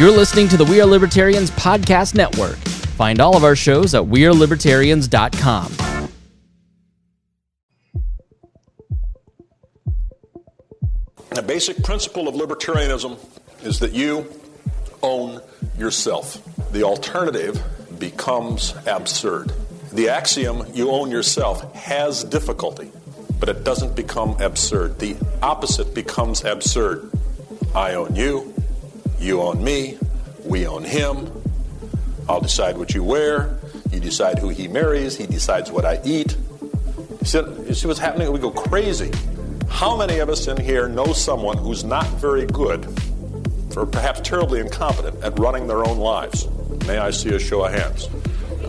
You're listening to the We Are Libertarians Podcast Network. Find all of our shows at WeareLibertarians.com. The basic principle of libertarianism is that you own yourself. The alternative becomes absurd. The axiom, you own yourself, has difficulty, but it doesn't become absurd. The opposite becomes absurd. I own you, you own me, we own him. I'll decide what you wear, you decide who he marries, he decides what I eat. You see, you see what's happening? We go crazy. How many of us in here know someone who's not very good, or perhaps terribly incompetent, at running their own lives? May I see a show of hands?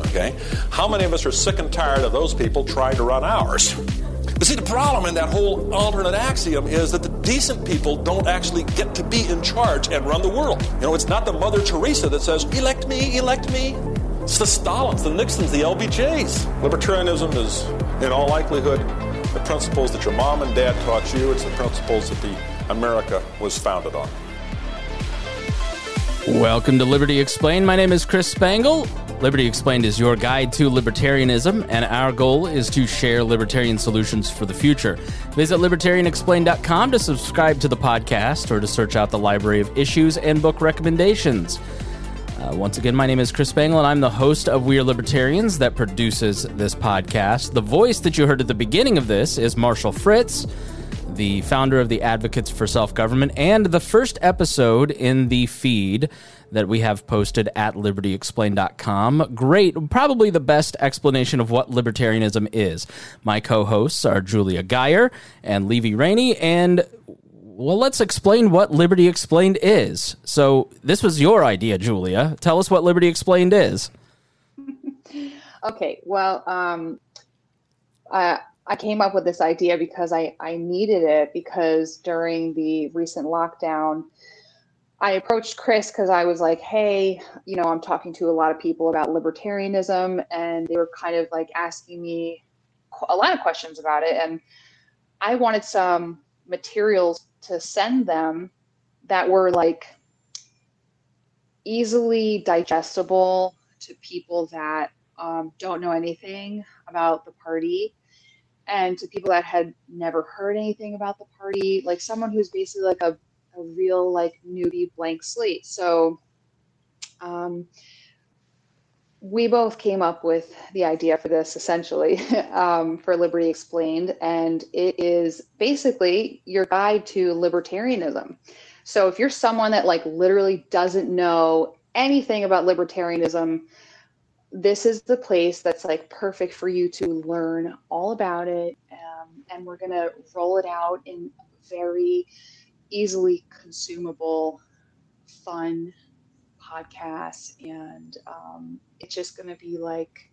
Okay. How many of us are sick and tired of those people trying to run ours? But see, the problem in that whole alternate axiom is that the decent people don't actually get to be in charge and run the world. You know, it's not the Mother Teresa that says, elect me, elect me. It's the Stalins, the Nixons, the LBJs. Libertarianism is, in all likelihood, the principles that your mom and dad taught you. It's the principles that the America was founded on. Welcome to Liberty Explained. My name is Chris Spangle. Liberty Explained is your guide to libertarianism, and our goal is to share libertarian solutions for the future. Visit libertarianexplained.com to subscribe to the podcast or to search out the library of issues and book recommendations. Uh, once again, my name is Chris Spangle, and I'm the host of We Are Libertarians that produces this podcast. The voice that you heard at the beginning of this is Marshall Fritz the founder of the Advocates for Self Government, and the first episode in the feed that we have posted at libertyexplained.com. Great, probably the best explanation of what libertarianism is. My co hosts are Julia Geyer and Levy Rainey, and well, let's explain what Liberty Explained is. So, this was your idea, Julia. Tell us what Liberty Explained is. okay, well, um, uh, I came up with this idea because I, I needed it because during the recent lockdown, I approached Chris because I was like, hey, you know, I'm talking to a lot of people about libertarianism, and they were kind of like asking me a lot of questions about it. And I wanted some materials to send them that were like easily digestible to people that um, don't know anything about the party and to people that had never heard anything about the party, like someone who's basically like a, a real like newbie blank slate. So um, we both came up with the idea for this essentially um, for Liberty Explained, and it is basically your guide to libertarianism. So if you're someone that like literally doesn't know anything about libertarianism, this is the place that's like perfect for you to learn all about it. Um, and we're going to roll it out in very easily consumable, fun podcast. And um, it's just going to be like,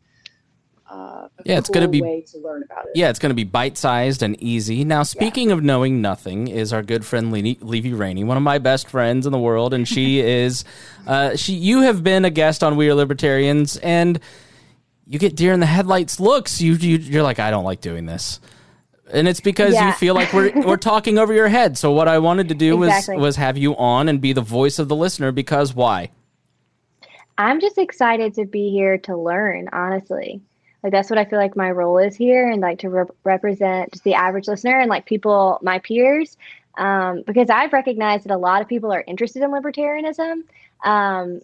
uh, yeah, it's cool going to be way to learn about it. Yeah, it's going to be bite sized and easy. Now, speaking yeah. of knowing nothing, is our good friend Le- Levy Rainey, one of my best friends in the world, and she is uh, she. You have been a guest on We Are Libertarians, and you get deer in the headlights looks. You, you you're like, I don't like doing this. And it's because yeah. you feel like we're we're talking over your head. So what I wanted to do exactly. was was have you on and be the voice of the listener because why? I'm just excited to be here to learn, honestly like that's what i feel like my role is here and like to re- represent just the average listener and like people my peers um, because i've recognized that a lot of people are interested in libertarianism um,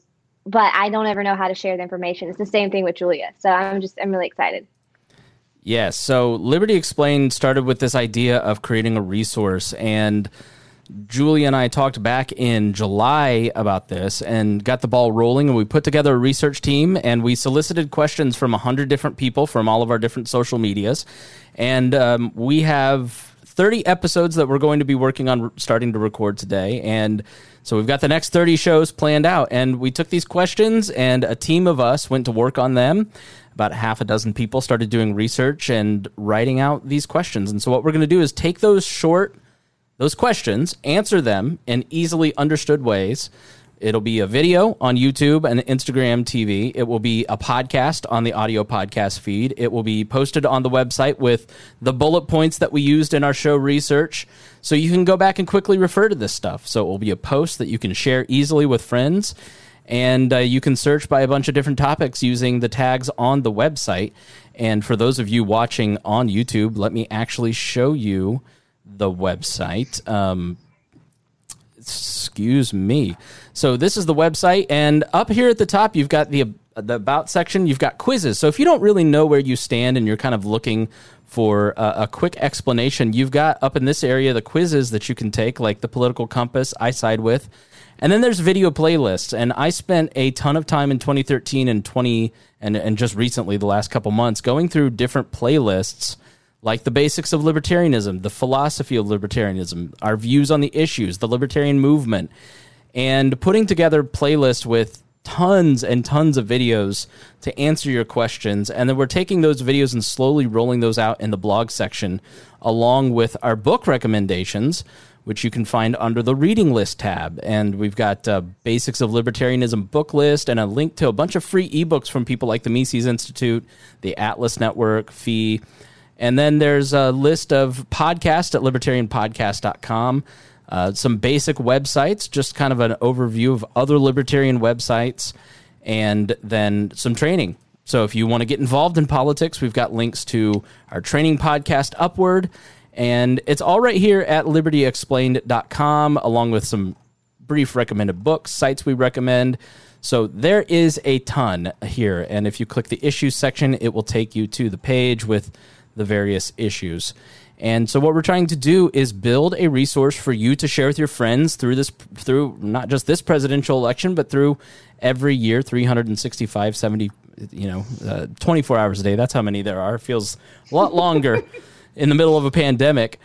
but i don't ever know how to share the information it's the same thing with julia so i'm just i'm really excited yes so liberty explained started with this idea of creating a resource and Julie and I talked back in July about this and got the ball rolling. And we put together a research team and we solicited questions from 100 different people from all of our different social medias. And um, we have 30 episodes that we're going to be working on starting to record today. And so we've got the next 30 shows planned out. And we took these questions and a team of us went to work on them. About half a dozen people started doing research and writing out these questions. And so what we're going to do is take those short those questions, answer them in easily understood ways, It'll be a video on YouTube and Instagram TV. It will be a podcast on the audio podcast feed. It will be posted on the website with the bullet points that we used in our show research. So you can go back and quickly refer to this stuff. So it will be a post that you can share easily with friends. And uh, you can search by a bunch of different topics using the tags on the website. And for those of you watching on YouTube, let me actually show you the website. Um, excuse me. So this is the website, and up here at the top, you've got the the about section. You've got quizzes. So if you don't really know where you stand and you're kind of looking for a, a quick explanation, you've got up in this area the quizzes that you can take, like the political compass. iSideWith. And then there's video playlists, and I spent a ton of time in 2013 and 20 and and just recently the last couple months going through different playlists like the basics of libertarianism, the philosophy of libertarianism, our views on the issues, the libertarian movement, and putting together playlists with tons and tons of videos to answer your questions. And then we're taking those videos and slowly rolling those out in the blog section, along with our book recommendations, which you can find under the reading list tab. And we've got uh, Basics of Libertarianism book list and a link to a bunch of free ebooks from people like the Mises Institute, the Atlas Network, FEE and then there's a list of podcasts at libertarianpodcast.com. Uh, some basic websites, just kind of an overview of other libertarian websites, and then some training. So if you want to get involved in politics, we've got links to our training podcast, Upward, and it's all right here at libertyexplained.com, along with some brief recommended books, sites we recommend. So there is a ton here. And if you click the issues section, it will take you to the page with the various issues. And so what we're trying to do is build a resource for you to share with your friends through this through not just this presidential election but through every year 365 70 you know uh, 24 hours a day that's how many there are feels a lot longer in the middle of a pandemic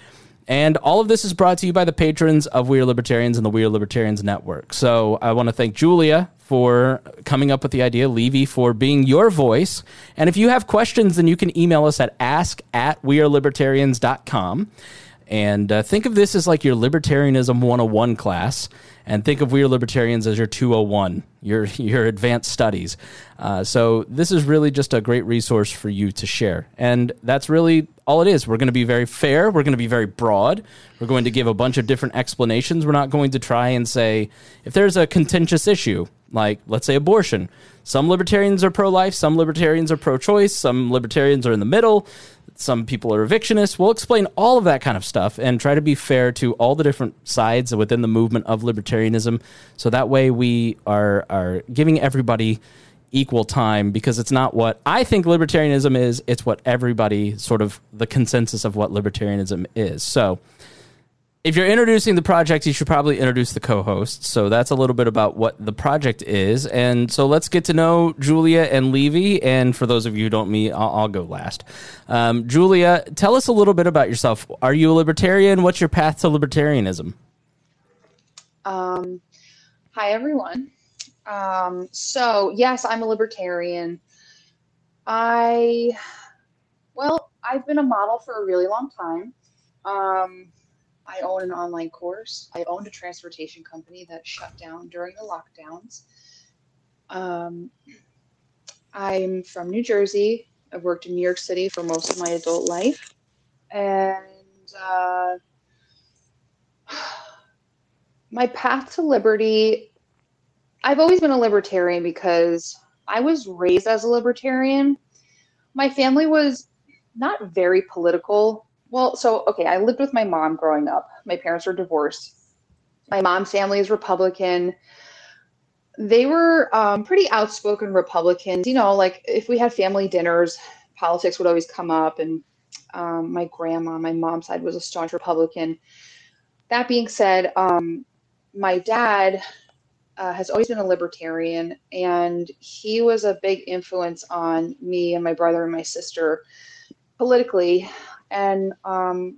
and all of this is brought to you by the patrons of We Are Libertarians and the We Are Libertarians Network. So I want to thank Julia for coming up with the idea, Levy for being your voice. And if you have questions, then you can email us at ask at wearelibertarians.com. And uh, think of this as like your Libertarianism 101 class, and think of We Are Libertarians as your 201, your, your advanced studies. Uh, so, this is really just a great resource for you to share. And that's really all it is. We're going to be very fair, we're going to be very broad, we're going to give a bunch of different explanations. We're not going to try and say, if there's a contentious issue, like let's say abortion, some libertarians are pro life, some libertarians are pro choice, some libertarians are in the middle some people are evictionists. We'll explain all of that kind of stuff and try to be fair to all the different sides within the movement of libertarianism. So that way we are are giving everybody equal time because it's not what I think libertarianism is, it's what everybody sort of the consensus of what libertarianism is. So if you're introducing the project, you should probably introduce the co-hosts. So that's a little bit about what the project is. And so let's get to know Julia and Levy. And for those of you who don't meet, I'll, I'll go last. Um, Julia, tell us a little bit about yourself. Are you a libertarian? What's your path to libertarianism? Um, hi, everyone. Um, so yes, I'm a libertarian. I, well, I've been a model for a really long time. Um, I own an online course. I owned a transportation company that shut down during the lockdowns. Um, I'm from New Jersey. I've worked in New York City for most of my adult life. And uh, my path to liberty, I've always been a libertarian because I was raised as a libertarian. My family was not very political well, so okay, I lived with my mom growing up. My parents were divorced. My mom's family is Republican. They were um, pretty outspoken Republicans. You know, like if we had family dinners, politics would always come up. And um, my grandma, my mom's side, was a staunch Republican. That being said, um, my dad uh, has always been a libertarian, and he was a big influence on me and my brother and my sister politically and um,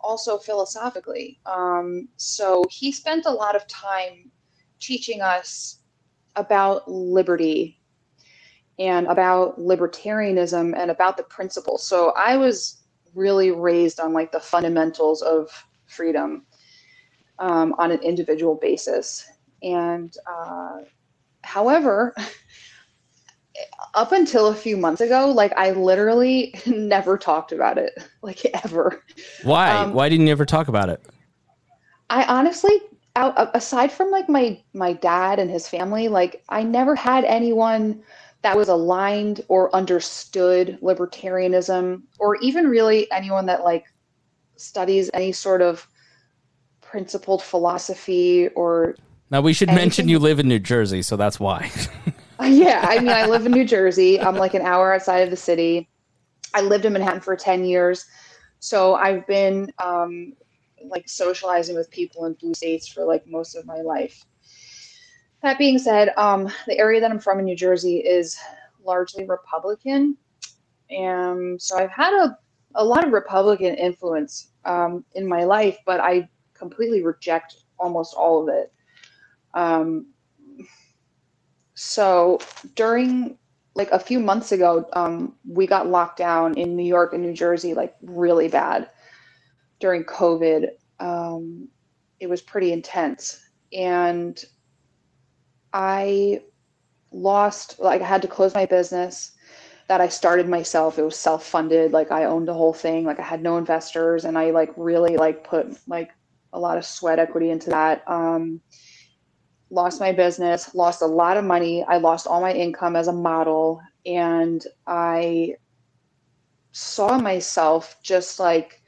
also philosophically. Um, so he spent a lot of time teaching us about liberty and about libertarianism and about the principles. So I was really raised on like the fundamentals of freedom um, on an individual basis. And uh, however, up until a few months ago, like I literally never talked about it, like ever. Why? Um, Why didn't you ever talk about it? I honestly, out, aside from like my my dad and his family, like I never had anyone that was aligned or understood libertarianism, or even really anyone that like studies any sort of principled philosophy or. Now we should anything. mention you live in New Jersey, so that's why. yeah, I mean, I live in New Jersey. I'm like an hour outside of the city. I lived in Manhattan for 10 years. So I've been um, like socializing with people in blue states for like most of my life. That being said, um, the area that I'm from in New Jersey is largely Republican. And so I've had a, a lot of Republican influence um, in my life, but I completely reject almost all of it. Um, so during like a few months ago, um, we got locked down in New York and New Jersey, like really bad during COVID. Um, it was pretty intense. And I lost, like, I had to close my business that I started myself. It was self funded. Like, I owned the whole thing. Like, I had no investors. And I, like, really, like, put, like, a lot of sweat equity into that. Um, lost my business, lost a lot of money. I lost all my income as a model. And I saw myself just like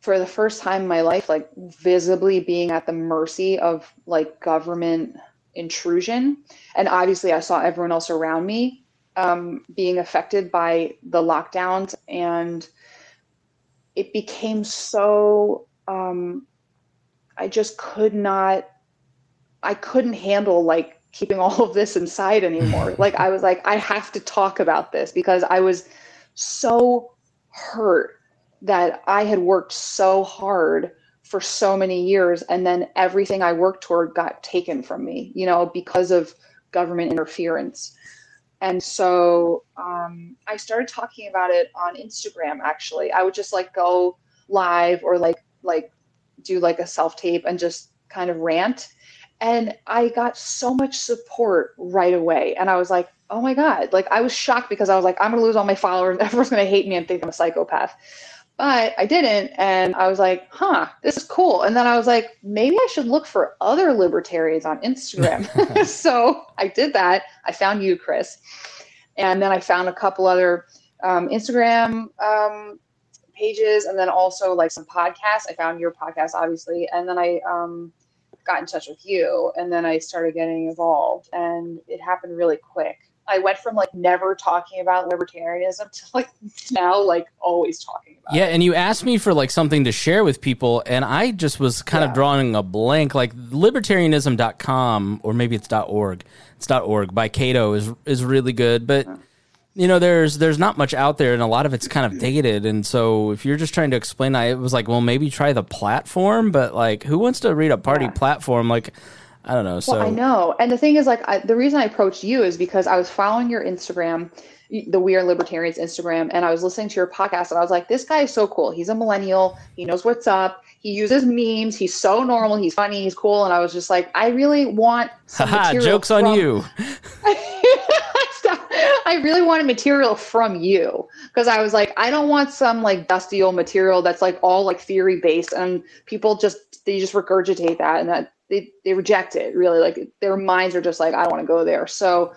for the first time in my life, like visibly being at the mercy of like government intrusion. And obviously, I saw everyone else around me um, being affected by the lockdowns. And it became so, um, I just could not I couldn't handle like keeping all of this inside anymore. like I was like, I have to talk about this because I was so hurt that I had worked so hard for so many years and then everything I worked toward got taken from me, you know, because of government interference. And so um, I started talking about it on Instagram actually. I would just like go live or like like do like a self tape and just kind of rant and I got so much support right away. And I was like, oh my God. Like I was shocked because I was like, I'm gonna lose all my followers. Everyone's gonna hate me and think I'm a psychopath. But I didn't. And I was like, huh, this is cool. And then I was like, maybe I should look for other libertarians on Instagram. so I did that. I found you, Chris. And then I found a couple other um, Instagram um, pages and then also like some podcasts. I found your podcast, obviously. And then I um, got in touch with you and then I started getting involved and it happened really quick. I went from like never talking about libertarianism to like now like always talking about yeah, it. and you asked me for like something to share with people and I just was kind yeah. of drawing a blank like libertarianism.com or maybe it's .org. It's .org by Cato is is really good, but yeah you know there's there's not much out there and a lot of it's kind of dated and so if you're just trying to explain I was like well maybe try the platform but like who wants to read a party yeah. platform? Like I don't know so well, I know and the thing is like I, the reason I approached you is because I was following your Instagram the We Are Libertarians Instagram and I was listening to your podcast and I was like this guy is so cool. He's a millennial. He knows what's up. He uses memes. He's so normal. He's funny. He's cool. And I was just like I really want some Haha, jokes from- on you I really wanted material from you because I was like, I don't want some like dusty old material that's like all like theory based and people just they just regurgitate that and that they, they reject it really like their minds are just like I don't want to go there. So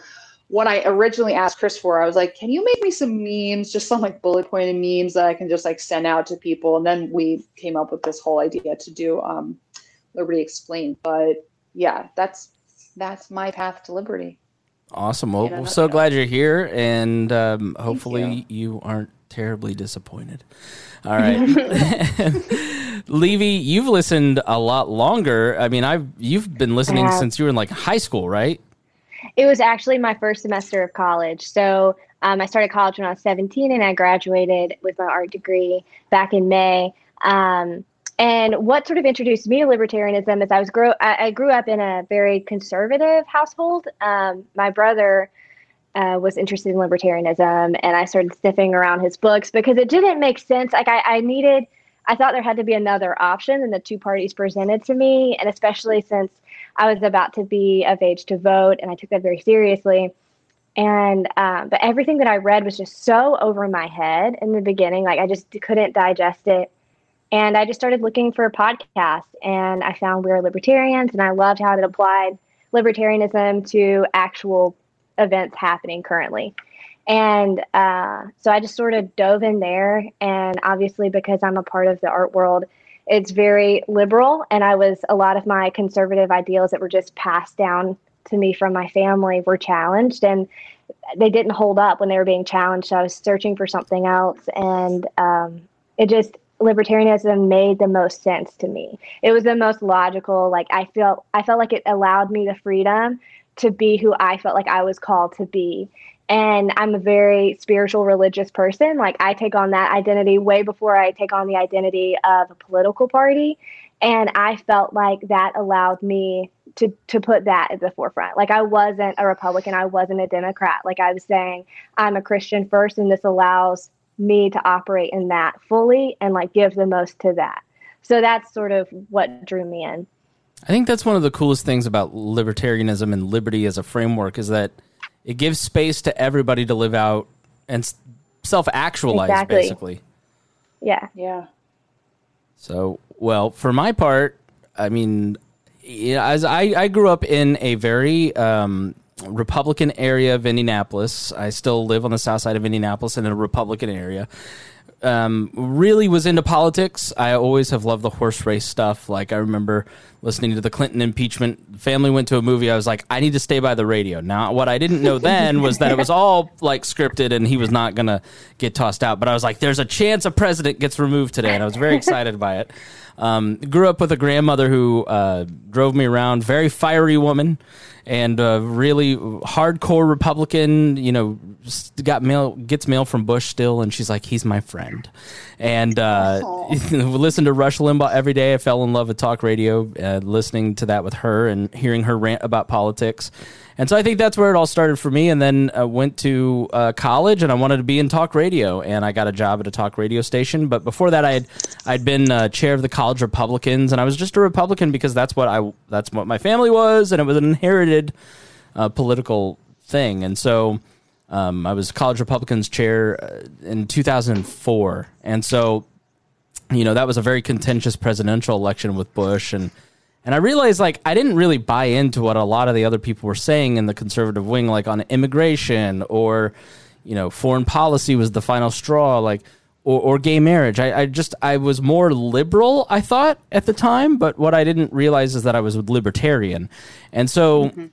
what I originally asked Chris for, I was like, can you make me some memes, just some like bullet pointed memes that I can just like send out to people? And then we came up with this whole idea to do um, Liberty Explained. But yeah, that's that's my path to liberty. Awesome. Well, we're so glad you're here, and um, hopefully you. you. aren't terribly disappointed. All right, Levy, you've listened a lot longer. I mean, I've you've been listening since you were in like high school, right? It was actually my first semester of college. So um, I started college when I was 17, and I graduated with my art degree back in May. Um, and what sort of introduced me to libertarianism is I was grow I, I grew up in a very conservative household. Um, my brother uh, was interested in libertarianism, and I started sniffing around his books because it didn't make sense. Like I, I needed, I thought there had to be another option than the two parties presented to me, and especially since I was about to be of age to vote, and I took that very seriously. And um, but everything that I read was just so over my head in the beginning, like I just couldn't digest it. And I just started looking for a podcast, and I found We Are Libertarians, and I loved how it applied libertarianism to actual events happening currently. And uh, so I just sort of dove in there. And obviously, because I'm a part of the art world, it's very liberal. And I was a lot of my conservative ideals that were just passed down to me from my family were challenged. And they didn't hold up when they were being challenged. So I was searching for something else. And um, it just, libertarianism made the most sense to me. It was the most logical. Like I felt, I felt like it allowed me the freedom to be who I felt like I was called to be and I'm a very spiritual religious person. Like I take on that identity way before I take on the identity of a political party. And I felt like that allowed me to to put that at the forefront. Like I wasn't a Republican, I wasn't a Democrat. Like I was saying, I'm a Christian first, and this allows me to operate in that fully and like give the most to that. So that's sort of what drew me in. I think that's one of the coolest things about libertarianism and liberty as a framework is that it gives space to everybody to live out and self actualize, exactly. basically. Yeah. Yeah. So, well, for my part, I mean, as I, I grew up in a very um, Republican area of Indianapolis. I still live on the south side of Indianapolis in a Republican area um, really was into politics. I always have loved the horse race stuff. Like I remember listening to the Clinton impeachment. Family went to a movie. I was like, I need to stay by the radio. Now, what I didn't know then was that it was all like scripted and he was not going to get tossed out. But I was like, there's a chance a president gets removed today, and I was very excited by it. Um, grew up with a grandmother who uh, drove me around, very fiery woman and uh, really hardcore Republican. You know, got mail gets mail from Bush still, and she's like, he's my friend. And uh, listen to Rush Limbaugh every day. I fell in love with talk radio, uh, listening to that with her and hearing her rant about politics. And so I think that's where it all started for me. And then I went to uh, college and I wanted to be in talk radio, and I got a job at a talk radio station. But before that, I had I'd been uh, chair of the college Republicans, and I was just a Republican because that's what I that's what my family was, and it was an inherited uh, political thing. And so um, I was college Republicans chair uh, in 2004, and so you know that was a very contentious presidential election with Bush and and I realized like I didn't really buy into what a lot of the other people were saying in the conservative wing, like on immigration or, you know, foreign policy was the final straw, like or, or gay marriage. I, I just I was more liberal, I thought at the time, but what I didn't realize is that I was libertarian, and so. Mm-hmm.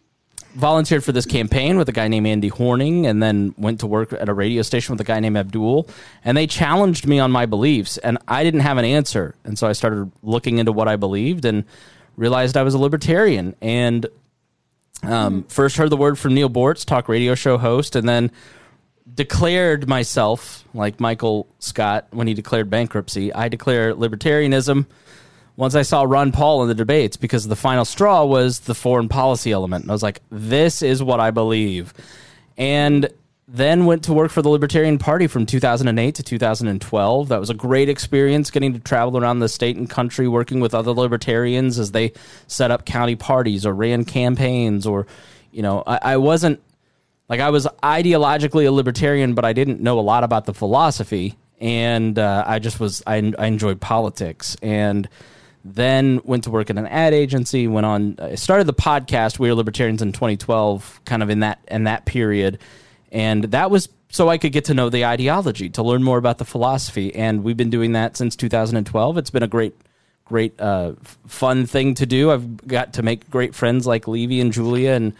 Volunteered for this campaign with a guy named Andy Horning, and then went to work at a radio station with a guy named Abdul. And they challenged me on my beliefs, and I didn't have an answer. And so I started looking into what I believed, and realized I was a libertarian and um, first heard the word from Neil Boortz, talk radio show host, and then declared myself, like Michael Scott when he declared bankruptcy, I declare libertarianism once I saw Ron Paul in the debates because the final straw was the foreign policy element. And I was like, this is what I believe. And then went to work for the Libertarian Party from 2008 to 2012. That was a great experience getting to travel around the state and country working with other libertarians as they set up county parties or ran campaigns or, you know, I, I wasn't like I was ideologically a libertarian, but I didn't know a lot about the philosophy. And uh, I just was, I, I enjoyed politics. And then went to work at an ad agency, went on, I started the podcast, We Are Libertarians in 2012, kind of in that, in that period and that was so I could get to know the ideology, to learn more about the philosophy. And we've been doing that since 2012. It's been a great, great, uh, fun thing to do. I've got to make great friends like Levy and Julia and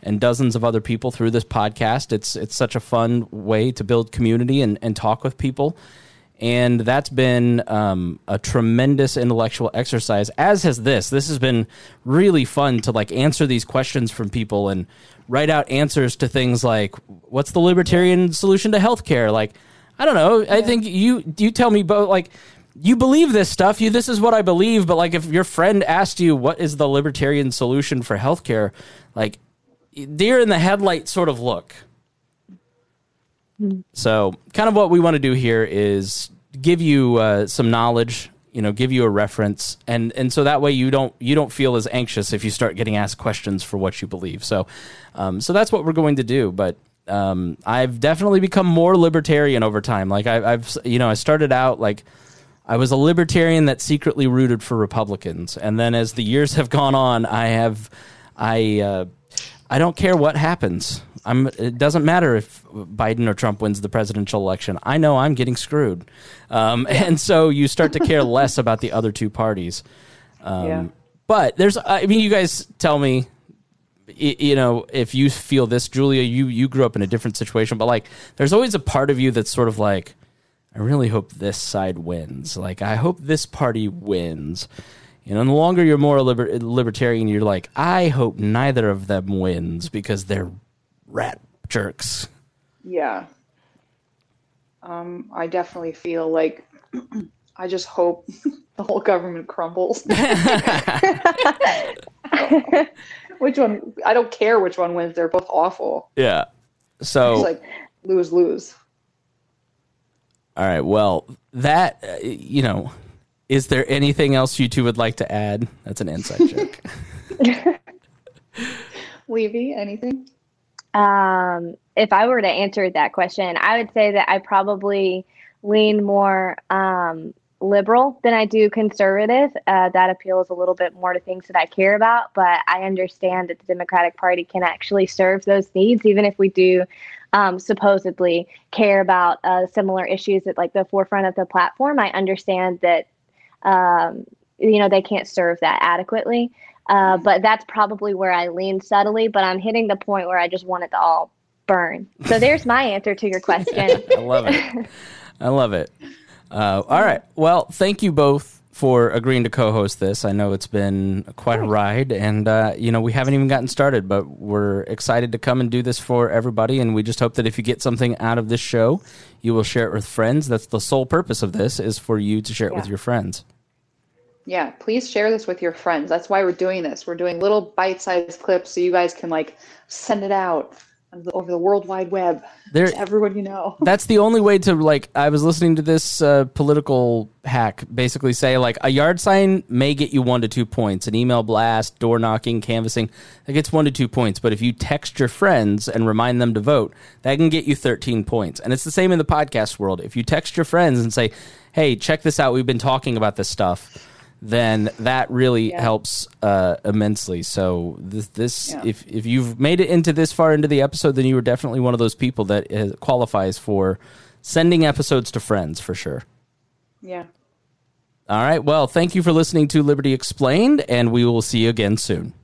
and dozens of other people through this podcast. It's it's such a fun way to build community and, and talk with people. And that's been um, a tremendous intellectual exercise, as has this. This has been really fun to like answer these questions from people and write out answers to things like what's the libertarian solution to healthcare? Like, I don't know. Yeah. I think you you tell me both like you believe this stuff. You this is what I believe, but like if your friend asked you what is the libertarian solution for healthcare, like deer in the headlight sort of look. So, kind of what we want to do here is give you uh, some knowledge you know give you a reference and and so that way you don't you don't feel as anxious if you start getting asked questions for what you believe. So um, so that's what we're going to do but um, I've definitely become more libertarian over time. Like I, I've you know I started out like I was a libertarian that secretly rooted for Republicans and then as the years have gone on I have I uh, I don't care what happens I'm, it doesn't matter if Biden or Trump wins the presidential election. I know I'm getting screwed. Um, and so you start to care less about the other two parties. Um, yeah. But there's, I mean, you guys tell me, you know, if you feel this, Julia, you, you grew up in a different situation, but like, there's always a part of you that's sort of like, I really hope this side wins. Like, I hope this party wins. You know, and the longer you're more liber- libertarian, you're like, I hope neither of them wins because they're rat jerks. Yeah. Um, I definitely feel like I just hope the whole government crumbles. which one? I don't care which one wins. They're both awful. Yeah. So it's like lose lose. All right. Well, that uh, you know, is there anything else you two would like to add? That's an inside joke. Levy, anything? Um, if I were to answer that question, I would say that I probably lean more um, liberal than I do conservative. Uh, that appeals a little bit more to things that I care about, but I understand that the Democratic Party can actually serve those needs, even if we do um, supposedly care about uh, similar issues at like the forefront of the platform. I understand that um, you know they can't serve that adequately. Uh, but that's probably where I lean subtly. But I'm hitting the point where I just want it to all burn. So there's my answer to your question. I love it. I love it. Uh, all right. Well, thank you both for agreeing to co-host this. I know it's been quite a ride, and uh, you know we haven't even gotten started, but we're excited to come and do this for everybody. And we just hope that if you get something out of this show, you will share it with friends. That's the sole purpose of this: is for you to share it yeah. with your friends. Yeah, please share this with your friends. That's why we're doing this. We're doing little bite-sized clips so you guys can like send it out over the world wide web there, to everyone you know. That's the only way to like. I was listening to this uh, political hack basically say like a yard sign may get you one to two points, an email blast, door knocking, canvassing that gets one to two points. But if you text your friends and remind them to vote, that can get you thirteen points. And it's the same in the podcast world. If you text your friends and say, "Hey, check this out. We've been talking about this stuff." Then that really yeah. helps uh, immensely. So this, this yeah. if if you've made it into this far into the episode, then you are definitely one of those people that is, qualifies for sending episodes to friends for sure. Yeah. All right. Well, thank you for listening to Liberty Explained, and we will see you again soon.